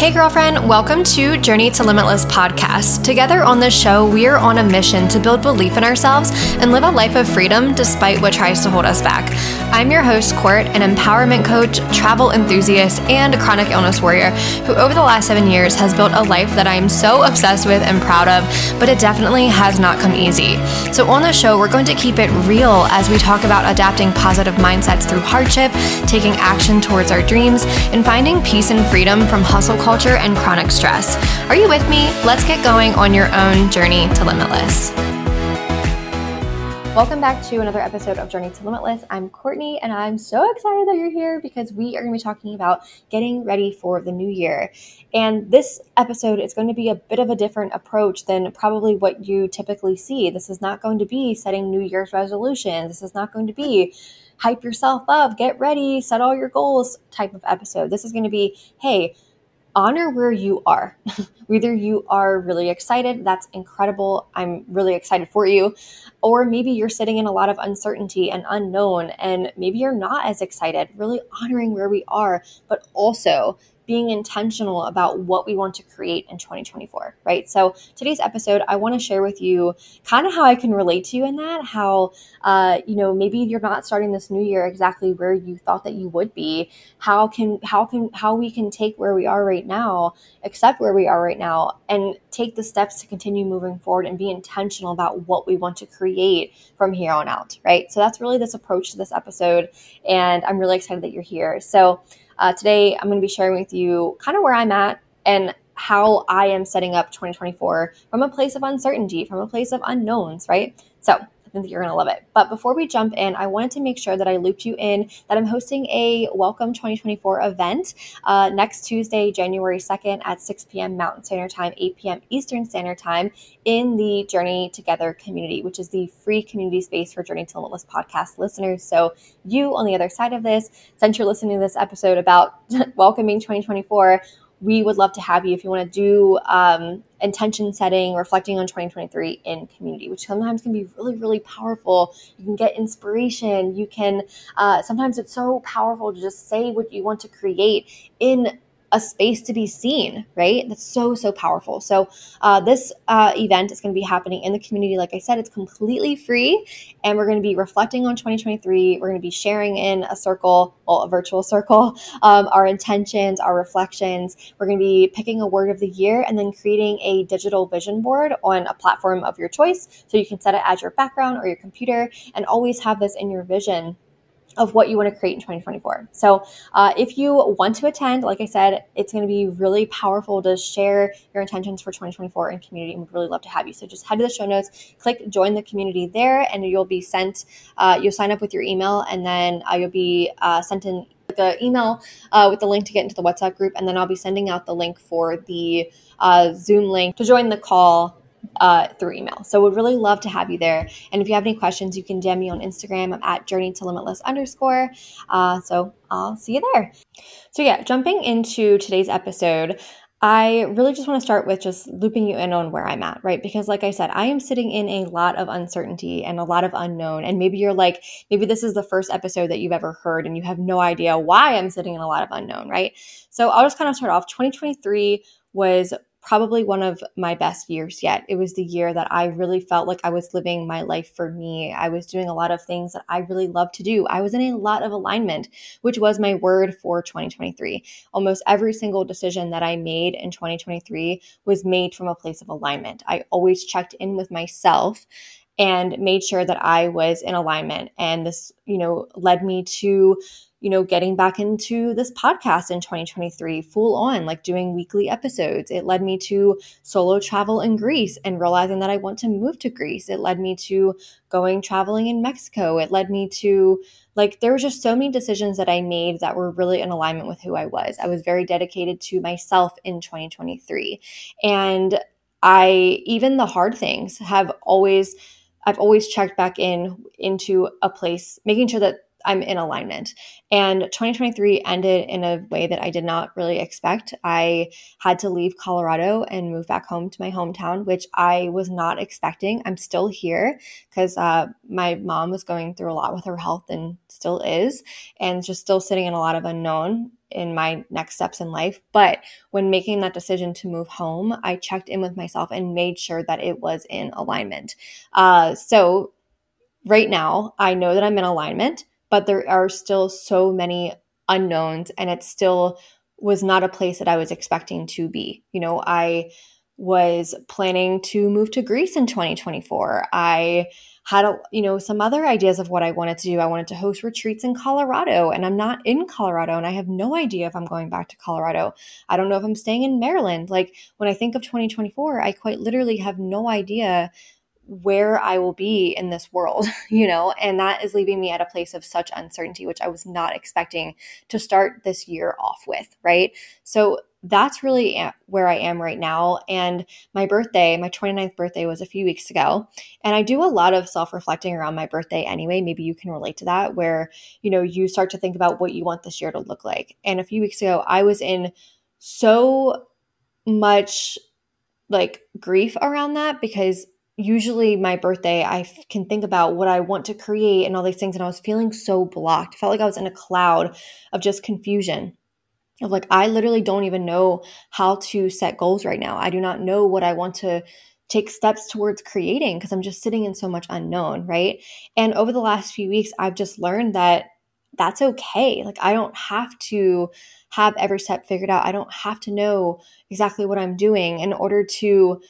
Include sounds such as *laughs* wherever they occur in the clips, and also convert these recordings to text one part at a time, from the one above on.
Hey, girlfriend, welcome to Journey to Limitless podcast. Together on this show, we are on a mission to build belief in ourselves and live a life of freedom despite what tries to hold us back. I'm your host, Court, an empowerment coach, travel enthusiast, and chronic illness warrior who, over the last seven years, has built a life that I am so obsessed with and proud of, but it definitely has not come easy. So, on the show, we're going to keep it real as we talk about adapting positive mindsets through hardship, taking action towards our dreams, and finding peace and freedom from hustle culture and chronic stress. Are you with me? Let's get going on your own journey to limitless. Welcome back to another episode of Journey to Limitless. I'm Courtney, and I'm so excited that you're here because we are going to be talking about getting ready for the new year. And this episode is going to be a bit of a different approach than probably what you typically see. This is not going to be setting New Year's resolutions. This is not going to be hype yourself up, get ready, set all your goals type of episode. This is going to be, hey, honor where you are. *laughs* Whether you are really excited, that's incredible. I'm really excited for you. Or maybe you're sitting in a lot of uncertainty and unknown, and maybe you're not as excited. Really honoring where we are, but also being intentional about what we want to create in 2024, right? So today's episode, I want to share with you kind of how I can relate to you in that, how, uh, you know, maybe you're not starting this new year exactly where you thought that you would be. How can, how can, how we can take where we are right now, accept where we are right now, and take the steps to continue moving forward and be intentional about what we want to create from here on out, right? So that's really this approach to this episode. And I'm really excited that you're here. So, uh, today, I'm going to be sharing with you kind of where I'm at and how I am setting up 2024 from a place of uncertainty, from a place of unknowns, right? So, Think you're going to love it. But before we jump in, I wanted to make sure that I looped you in that I'm hosting a Welcome 2024 event uh, next Tuesday, January 2nd at 6 p.m. Mountain Standard Time, 8 p.m. Eastern Standard Time in the Journey Together community, which is the free community space for Journey to Limitless podcast listeners. So, you on the other side of this, since you're listening to this episode about *laughs* welcoming 2024, we would love to have you if you want to do um, intention setting, reflecting on 2023 in community, which sometimes can be really, really powerful. You can get inspiration. You can, uh, sometimes it's so powerful to just say what you want to create in a space to be seen, right? That's so, so powerful. So, uh, this uh, event is going to be happening in the community. Like I said, it's completely free, and we're going to be reflecting on 2023. We're going to be sharing in a circle, well, a virtual circle, *laughs* um, our intentions, our reflections. We're going to be picking a word of the year and then creating a digital vision board on a platform of your choice. So, you can set it as your background or your computer and always have this in your vision of what you want to create in 2024. So, uh, if you want to attend, like I said, it's going to be really powerful to share your intentions for 2024 in community, and we'd really love to have you. So, just head to the show notes, click join the community there, and you'll be sent. Uh, you'll sign up with your email, and then uh, you'll be uh, sent an the email uh, with the link to get into the WhatsApp group, and then I'll be sending out the link for the uh, Zoom link to join the call uh, through email. So would really love to have you there. And if you have any questions, you can DM me on Instagram. I'm at journey to limitless underscore. Uh, so I'll see you there. So yeah, jumping into today's episode, I really just want to start with just looping you in on where I'm at, right? Because, like I said, I am sitting in a lot of uncertainty and a lot of unknown. And maybe you're like, maybe this is the first episode that you've ever heard and you have no idea why I'm sitting in a lot of unknown, right? So I'll just kind of start off. 2023 was probably one of my best years yet. It was the year that I really felt like I was living my life for me. I was doing a lot of things that I really love to do. I was in a lot of alignment, which was my word for 2023. Almost every single decision that I made in 2023 was made from a place of alignment. I always checked in with myself and made sure that I was in alignment. And this, you know, led me to you know, getting back into this podcast in 2023 full on, like doing weekly episodes. It led me to solo travel in Greece and realizing that I want to move to Greece. It led me to going traveling in Mexico. It led me to like there were just so many decisions that I made that were really in alignment with who I was. I was very dedicated to myself in 2023. And I even the hard things have always I've always checked back in into a place making sure that I'm in alignment. And 2023 ended in a way that I did not really expect. I had to leave Colorado and move back home to my hometown, which I was not expecting. I'm still here because uh, my mom was going through a lot with her health and still is, and just still sitting in a lot of unknown in my next steps in life. But when making that decision to move home, I checked in with myself and made sure that it was in alignment. Uh, so right now, I know that I'm in alignment, but there are still so many unknowns, and it still was not a place that I was expecting to be. You know, I was planning to move to Greece in 2024. I had a, you know some other ideas of what I wanted to do. I wanted to host retreats in Colorado and I'm not in Colorado and I have no idea if I'm going back to Colorado. I don't know if I'm staying in Maryland. Like when I think of 2024, I quite literally have no idea where I will be in this world, *laughs* you know, and that is leaving me at a place of such uncertainty, which I was not expecting to start this year off with, right? So that's really where I am right now. And my birthday, my 29th birthday was a few weeks ago. And I do a lot of self reflecting around my birthday anyway. Maybe you can relate to that, where, you know, you start to think about what you want this year to look like. And a few weeks ago, I was in so much like grief around that because usually my birthday i can think about what i want to create and all these things and i was feeling so blocked. I felt like i was in a cloud of just confusion. Of like i literally don't even know how to set goals right now. I do not know what i want to take steps towards creating because i'm just sitting in so much unknown right? And over the last few weeks i've just learned that that's okay. Like i don't have to have every step figured out. I don't have to know exactly what i'm doing in order to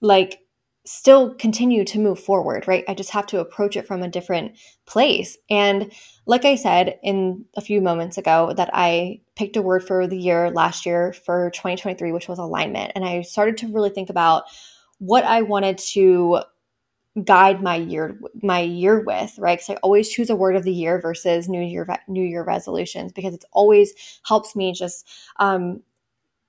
like still continue to move forward, right? I just have to approach it from a different place. And like I said in a few moments ago, that I picked a word for the year last year for 2023, which was alignment. And I started to really think about what I wanted to guide my year my year with right because i always choose a word of the year versus new year new year resolutions because it's always helps me just um,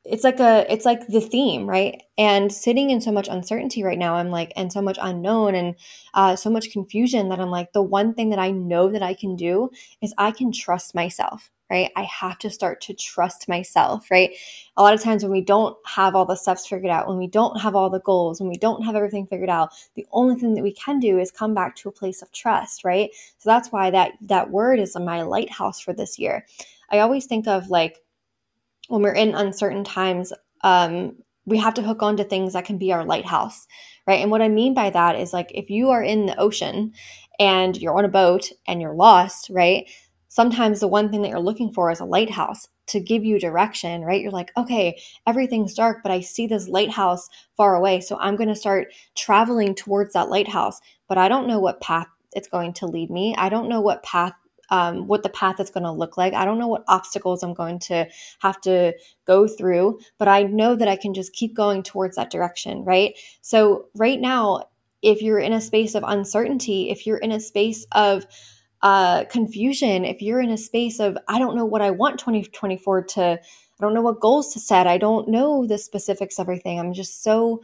it's like a it's like the theme right? And sitting in so much uncertainty right now i'm like and so much unknown and uh, so much confusion that i'm like the one thing that i know that i can do is i can trust myself right? I have to start to trust myself right? A lot of times when we don't have all the steps figured out when we don't have all the goals when we don't have everything figured out the only thing that we can do is come back to a place of trust right? So that's why that that word is my lighthouse for this year. I always think of like when we're in uncertain times, um, we have to hook on to things that can be our lighthouse, right? And what I mean by that is like if you are in the ocean and you're on a boat and you're lost, right? Sometimes the one thing that you're looking for is a lighthouse to give you direction, right? You're like, okay, everything's dark, but I see this lighthouse far away. So I'm going to start traveling towards that lighthouse, but I don't know what path it's going to lead me. I don't know what path um, what the path is going to look like. I don't know what obstacles I'm going to have to go through, but I know that I can just keep going towards that direction, right? So, right now, if you're in a space of uncertainty, if you're in a space of uh, confusion, if you're in a space of, I don't know what I want 2024 to, I don't know what goals to set, I don't know the specifics of everything. I'm just so,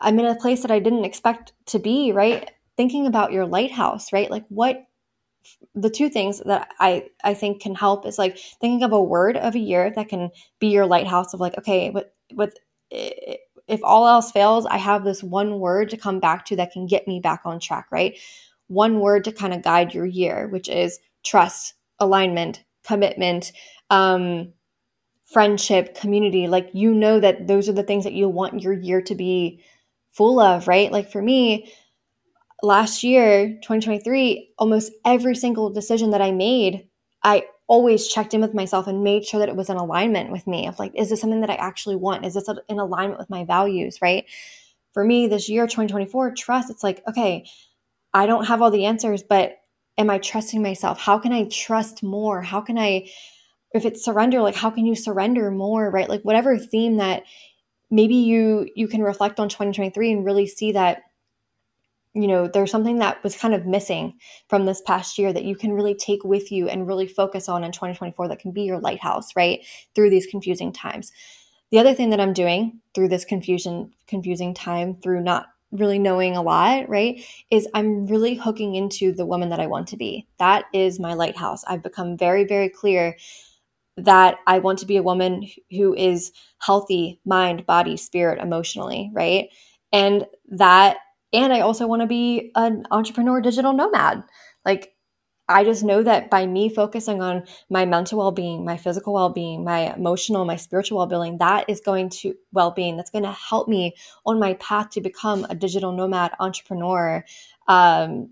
I'm in a place that I didn't expect to be, right? Thinking about your lighthouse, right? Like, what the two things that I I think can help is like thinking of a word of a year that can be your lighthouse of like okay with with if all else fails I have this one word to come back to that can get me back on track right? One word to kind of guide your year which is trust alignment commitment um friendship community. Like you know that those are the things that you want your year to be full of right? Like for me last year, 2023, almost every single decision that I made, I always checked in with myself and made sure that it was in alignment with me of like, is this something that I actually want? Is this in alignment with my values? Right. For me, this year, 2024, trust, it's like, okay, I don't have all the answers, but am I trusting myself? How can I trust more? How can I, if it's surrender, like, how can you surrender more? Right. Like, whatever theme that maybe you you can reflect on 2023 and really see that you know, there's something that was kind of missing from this past year that you can really take with you and really focus on in 2024 that can be your lighthouse, right? Through these confusing times. The other thing that I'm doing through this confusion, confusing time, through not really knowing a lot, right, is I'm really hooking into the woman that I want to be. That is my lighthouse. I've become very, very clear that I want to be a woman who is healthy, mind, body, spirit, emotionally, right? And that and I also want to be an entrepreneur digital nomad. Like I just know that by me focusing on my mental well-being, my physical well-being, my emotional, my spiritual well-being, that is going to well-being. That's going to help me on my path to become a digital nomad entrepreneur, um,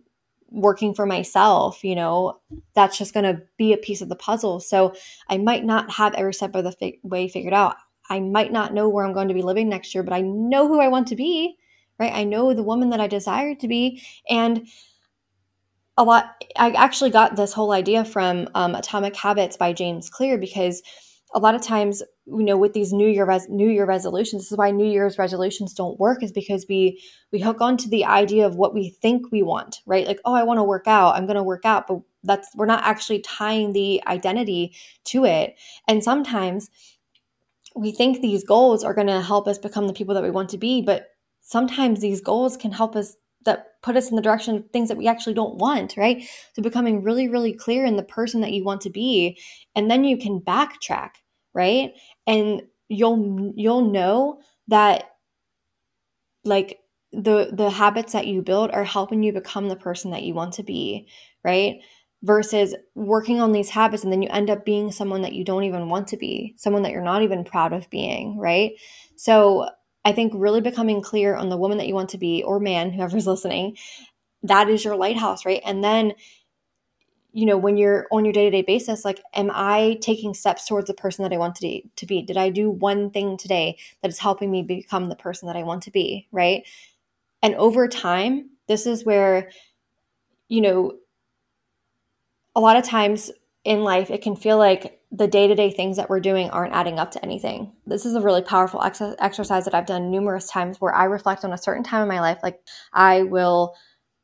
working for myself. You know, that's just going to be a piece of the puzzle. So I might not have every step of the way figured out. I might not know where I'm going to be living next year, but I know who I want to be. Right? I know the woman that I desire to be, and a lot i actually got this whole idea from um, atomic habits by james clear because a lot of times you know with these new year res- new year resolutions this is why new year's resolutions don't work is because we we hook onto the idea of what we think we want right like oh i want to work out i'm going to work out but that's we're not actually tying the identity to it and sometimes we think these goals are going to help us become the people that we want to be but sometimes these goals can help us that put us in the direction of things that we actually don't want, right? So becoming really, really clear in the person that you want to be, and then you can backtrack, right? And you'll you'll know that like the the habits that you build are helping you become the person that you want to be, right? Versus working on these habits and then you end up being someone that you don't even want to be, someone that you're not even proud of being, right? So I think really becoming clear on the woman that you want to be or man, *laughs* whoever's listening, that is your lighthouse, right? And then you know when you're on your day-to-day basis like am i taking steps towards the person that i want to to be did i do one thing today that is helping me become the person that i want to be right and over time this is where you know a lot of times in life it can feel like the day to day things that we're doing aren't adding up to anything. This is a really powerful ex- exercise that I've done numerous times where I reflect on a certain time in my life. Like I will,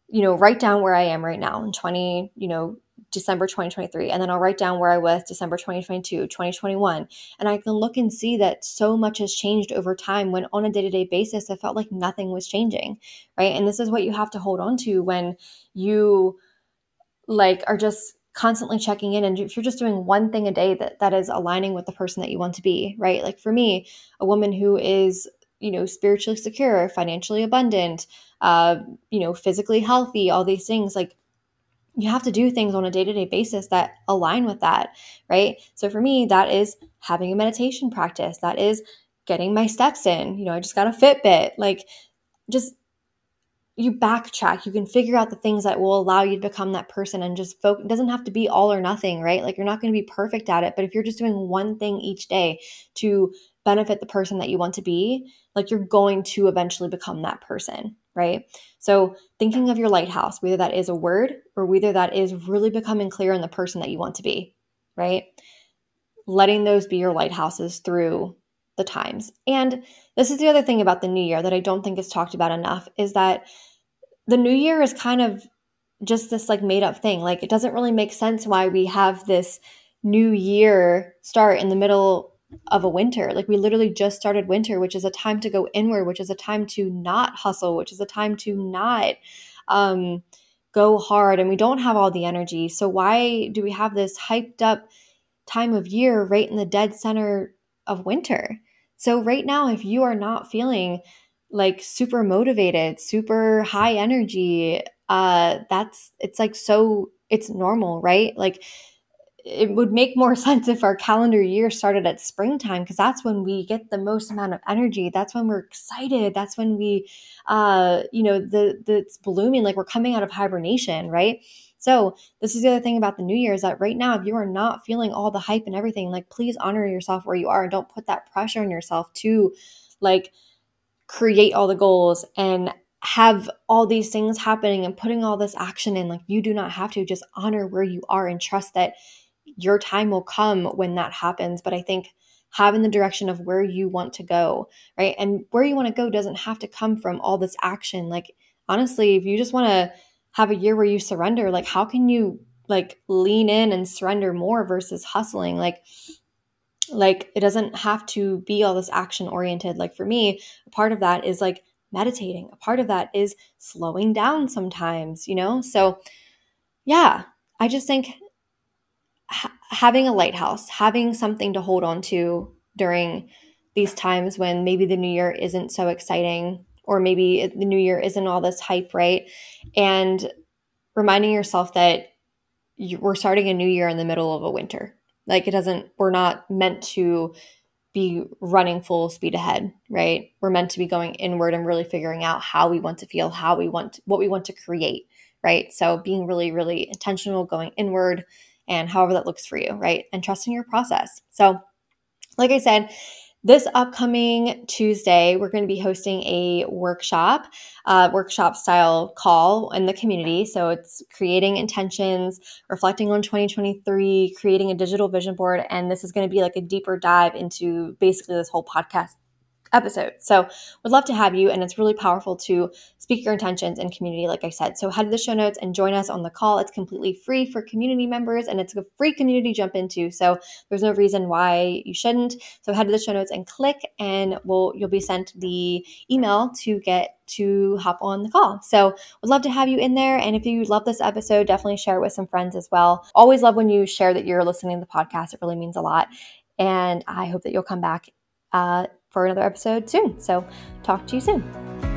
you know, write down where I am right now in 20, you know, December 2023. And then I'll write down where I was December 2022, 2021. And I can look and see that so much has changed over time when on a day to day basis, it felt like nothing was changing. Right. And this is what you have to hold on to when you like are just constantly checking in and if you're just doing one thing a day that that is aligning with the person that you want to be right? Like for me a woman who is you know spiritually secure financially abundant uh you know physically healthy all these things like you have to do things on a day-to-day basis that align with that right? So for me that is having a meditation practice. That is getting my steps in. You know i just got a fitbit. Like just you backtrack you can figure out the things that will allow you to become that person and just focus doesn't have to be all or nothing right? Like you're not going to be perfect at it but if you're just doing one thing each day to benefit the person that you want to be like you're going to eventually become that person right? So thinking of your lighthouse whether that is a word or whether that is really becoming clear on the person that you want to be right? Letting those be your lighthouses through the times. And this is the other thing about the new year that I don't think is talked about enough is that the new year is kind of just this like made up thing. Like it doesn't really make sense why we have this new year start in the middle of a winter. Like we literally just started winter, which is a time to go inward, which is a time to not hustle, which is a time to not um, go hard. And we don't have all the energy. So why do we have this hyped up time of year right in the dead center of winter? So, right now, if you are not feeling like super motivated, super high energy, uh, that's it's like so it's normal, right? Like it would make more *laughs* sense if our calendar year started at springtime because that's when we get the most amount of energy. That's when we're excited. That's when we uh you know the the it's blooming like we're coming out of hibernation right so, this is the other thing about the new year is that right now, if you are not feeling all the hype and everything, like please honor yourself where you are and don't put that pressure on yourself to like create all the goals and have all these things happening and putting all this action in. Like, you do not have to just honor where you are and trust that your time will come when that happens. But I think having the direction of where you want to go, right? And where you want to go doesn't have to come from all this action. Like, honestly, if you just want to have a year where you surrender like how can you like lean in and surrender more versus hustling? Like like it doesn't have to be all this action oriented. Like for me a part of that is like meditating. A part of that is slowing down sometimes you know? So yeah i just think ha- having a lighthouse having something to hold on to during these times when maybe the new year isn't so exciting or maybe the new year isn't all this hype, right? And reminding yourself that we're starting a new year in the middle of a winter. Like it doesn't, we're not meant to be running full speed ahead, right? We're meant to be going inward and really figuring out how we want to feel, how we want, what we want to create, right? So being really, really intentional, going inward, and however that looks for you, right? And trusting your process. So, like I said, this upcoming Tuesday, we're going to be hosting a workshop, uh, workshop style call in the community. So it's creating intentions, reflecting on 2023, creating a digital vision board. And this is going to be like a deeper dive into basically this whole podcast episode. So, would love to have you. And it's really powerful to speak your intentions in community, like I said. So, head to the show notes and join us on the call. It's completely free for community members and it's a free community jump into. So, there's no reason why you shouldn't. So, head to the show notes and click, and we'll, you'll be sent the email to get to hop on the call. So, would love to have you in there. And if you love this episode, definitely share it with some friends as well. Always love when you share that you're listening to the podcast, it really means a lot. And I hope that you'll come back. Uh, for another episode soon. So, talk to you soon.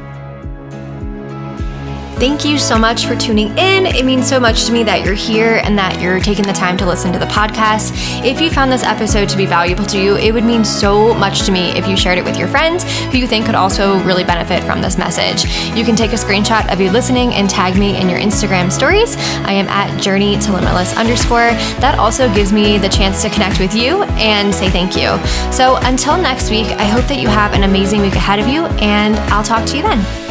Thank you so much for tuning in. It means so much to me that you're here and that you're taking the time to listen to the podcast. If you found this episode to be valuable to you, it would mean so much to me if you shared it with your friends who you think could also really benefit from this message. You can take a screenshot of you listening and tag me in your Instagram stories. I am at journey to limitless underscore. That also gives me the chance to connect with you and say thank you. So until next week, I hope that you have an amazing week ahead of you, and I'll talk to you then.